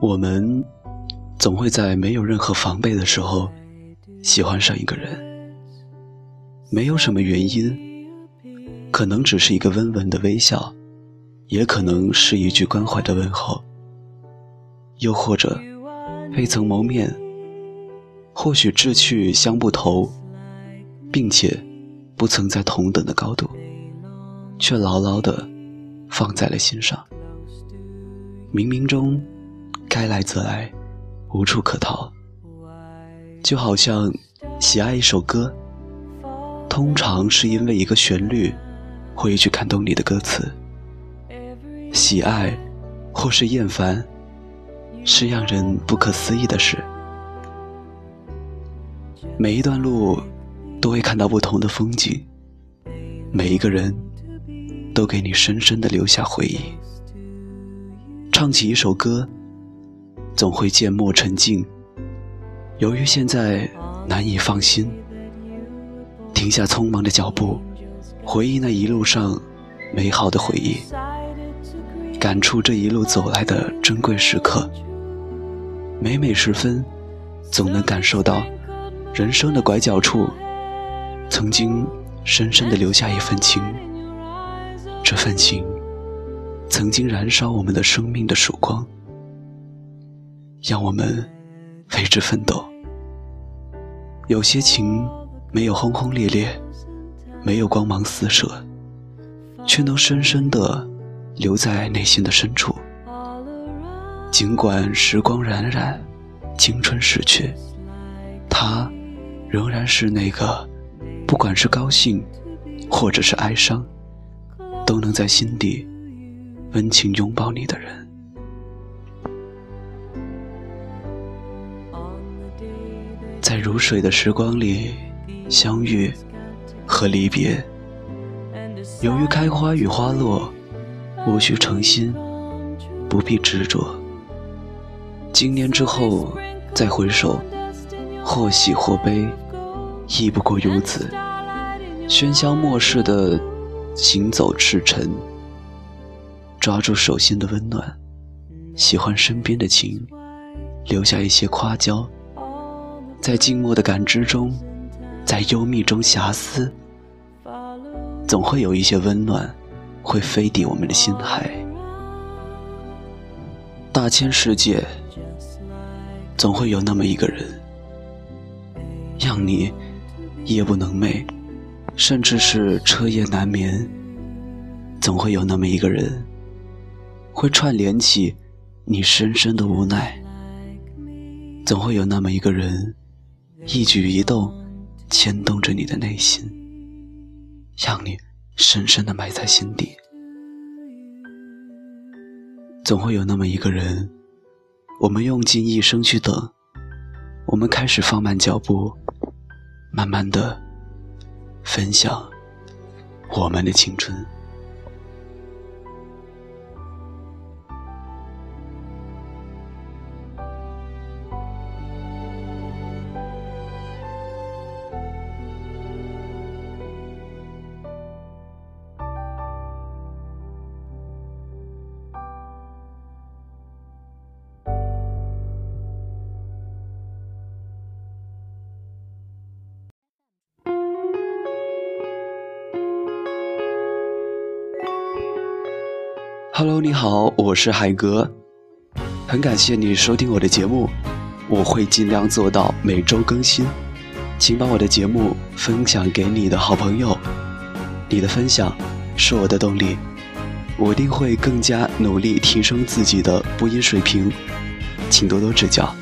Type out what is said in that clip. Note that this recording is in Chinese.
我们总会在没有任何防备的时候喜欢上一个人，没有什么原因，可能只是一个温文的微笑，也可能是一句关怀的问候，又或者未曾谋面，或许志趣相不投，并且不曾在同等的高度，却牢牢的放在了心上。冥冥中，该来则来，无处可逃。就好像喜爱一首歌，通常是因为一个旋律，会去看懂你的歌词。喜爱或是厌烦，是让人不可思议的事。每一段路都会看到不同的风景，每一个人都给你深深的留下回忆。唱起一首歌，总会缄默沉静。由于现在难以放心，停下匆忙的脚步，回忆那一路上美好的回忆，感触这一路走来的珍贵时刻。每每时分，总能感受到人生的拐角处，曾经深深的留下一份情。这份情。曾经燃烧我们的生命的曙光，让我们为之奋斗。有些情没有轰轰烈烈，没有光芒四射，却能深深的留在内心的深处。尽管时光荏苒，青春逝去，他仍然是那个，不管是高兴，或者是哀伤，都能在心底。温情拥抱你的人，如水的时光里相遇和离别。由于开花与花落，无需诚心，不必执着。经年之后再回首，或喜或悲，亦不过如此。喧嚣末世的行走赤诚。抓住手心的温暖，喜欢身边的情，留下一些夸娇，在静默的感知中，在幽密中遐思，总会有一些温暖，会飞抵我们的心海。大千世界，总会有那么一个人，让你夜不能寐，甚至是彻夜难眠。总会有那么一个人。会串联起你深深的无奈，总会有那么一个人，一举一动牵动着你的内心，让你深深的埋在心底。总会有那么一个人，我们用尽一生去等，我们开始放慢脚步，慢慢的分享我们的青春。Hello，你好，我是海格，很感谢你收听我的节目，我会尽量做到每周更新，请把我的节目分享给你的好朋友，你的分享是我的动力，我一定会更加努力提升自己的播音水平，请多多指教。